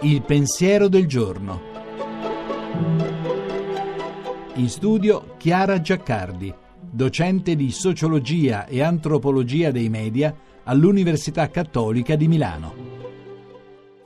Il pensiero del giorno. In studio Chiara Giaccardi, docente di sociologia e antropologia dei media all'Università Cattolica di Milano.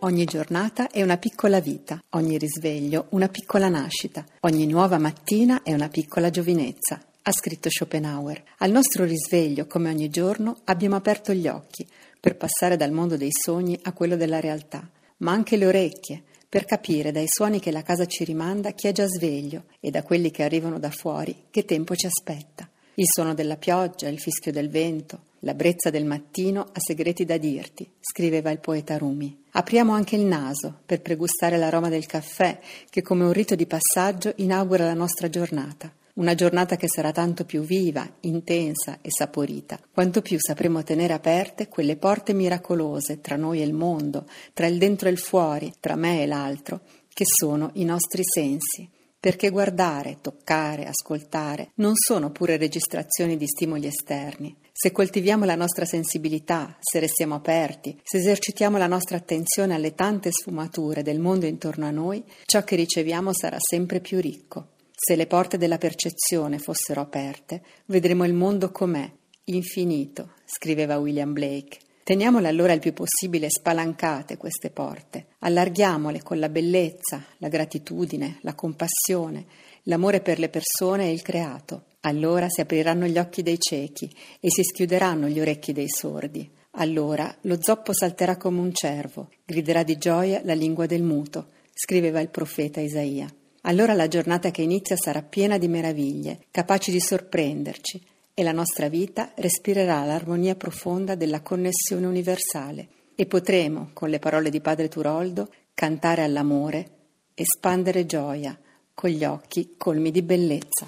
Ogni giornata è una piccola vita, ogni risveglio una piccola nascita, ogni nuova mattina è una piccola giovinezza, ha scritto Schopenhauer. Al nostro risveglio, come ogni giorno, abbiamo aperto gli occhi per passare dal mondo dei sogni a quello della realtà ma anche le orecchie, per capire dai suoni che la casa ci rimanda chi è già sveglio e da quelli che arrivano da fuori che tempo ci aspetta. Il suono della pioggia, il fischio del vento, la brezza del mattino ha segreti da dirti, scriveva il poeta Rumi. Apriamo anche il naso per pregustare l'aroma del caffè che come un rito di passaggio inaugura la nostra giornata. Una giornata che sarà tanto più viva, intensa e saporita, quanto più sapremo tenere aperte quelle porte miracolose tra noi e il mondo, tra il dentro e il fuori, tra me e l'altro, che sono i nostri sensi. Perché guardare, toccare, ascoltare non sono pure registrazioni di stimoli esterni. Se coltiviamo la nostra sensibilità, se restiamo aperti, se esercitiamo la nostra attenzione alle tante sfumature del mondo intorno a noi, ciò che riceviamo sarà sempre più ricco. Se le porte della percezione fossero aperte, vedremo il mondo com'è, infinito, scriveva William Blake. Teniamole allora il più possibile spalancate queste porte, allarghiamole con la bellezza, la gratitudine, la compassione, l'amore per le persone e il creato. Allora si apriranno gli occhi dei ciechi e si schiuderanno gli orecchi dei sordi. Allora lo zoppo salterà come un cervo, griderà di gioia la lingua del muto, scriveva il profeta Isaia. Allora la giornata che inizia sarà piena di meraviglie, capaci di sorprenderci, e la nostra vita respirerà l'armonia profonda della connessione universale e potremo, con le parole di padre Turoldo, cantare all'amore, espandere gioia, con gli occhi colmi di bellezza.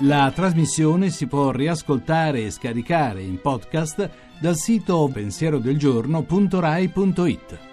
La trasmissione si può riascoltare e scaricare in podcast dal sito pensierodelgiorno.rai.it.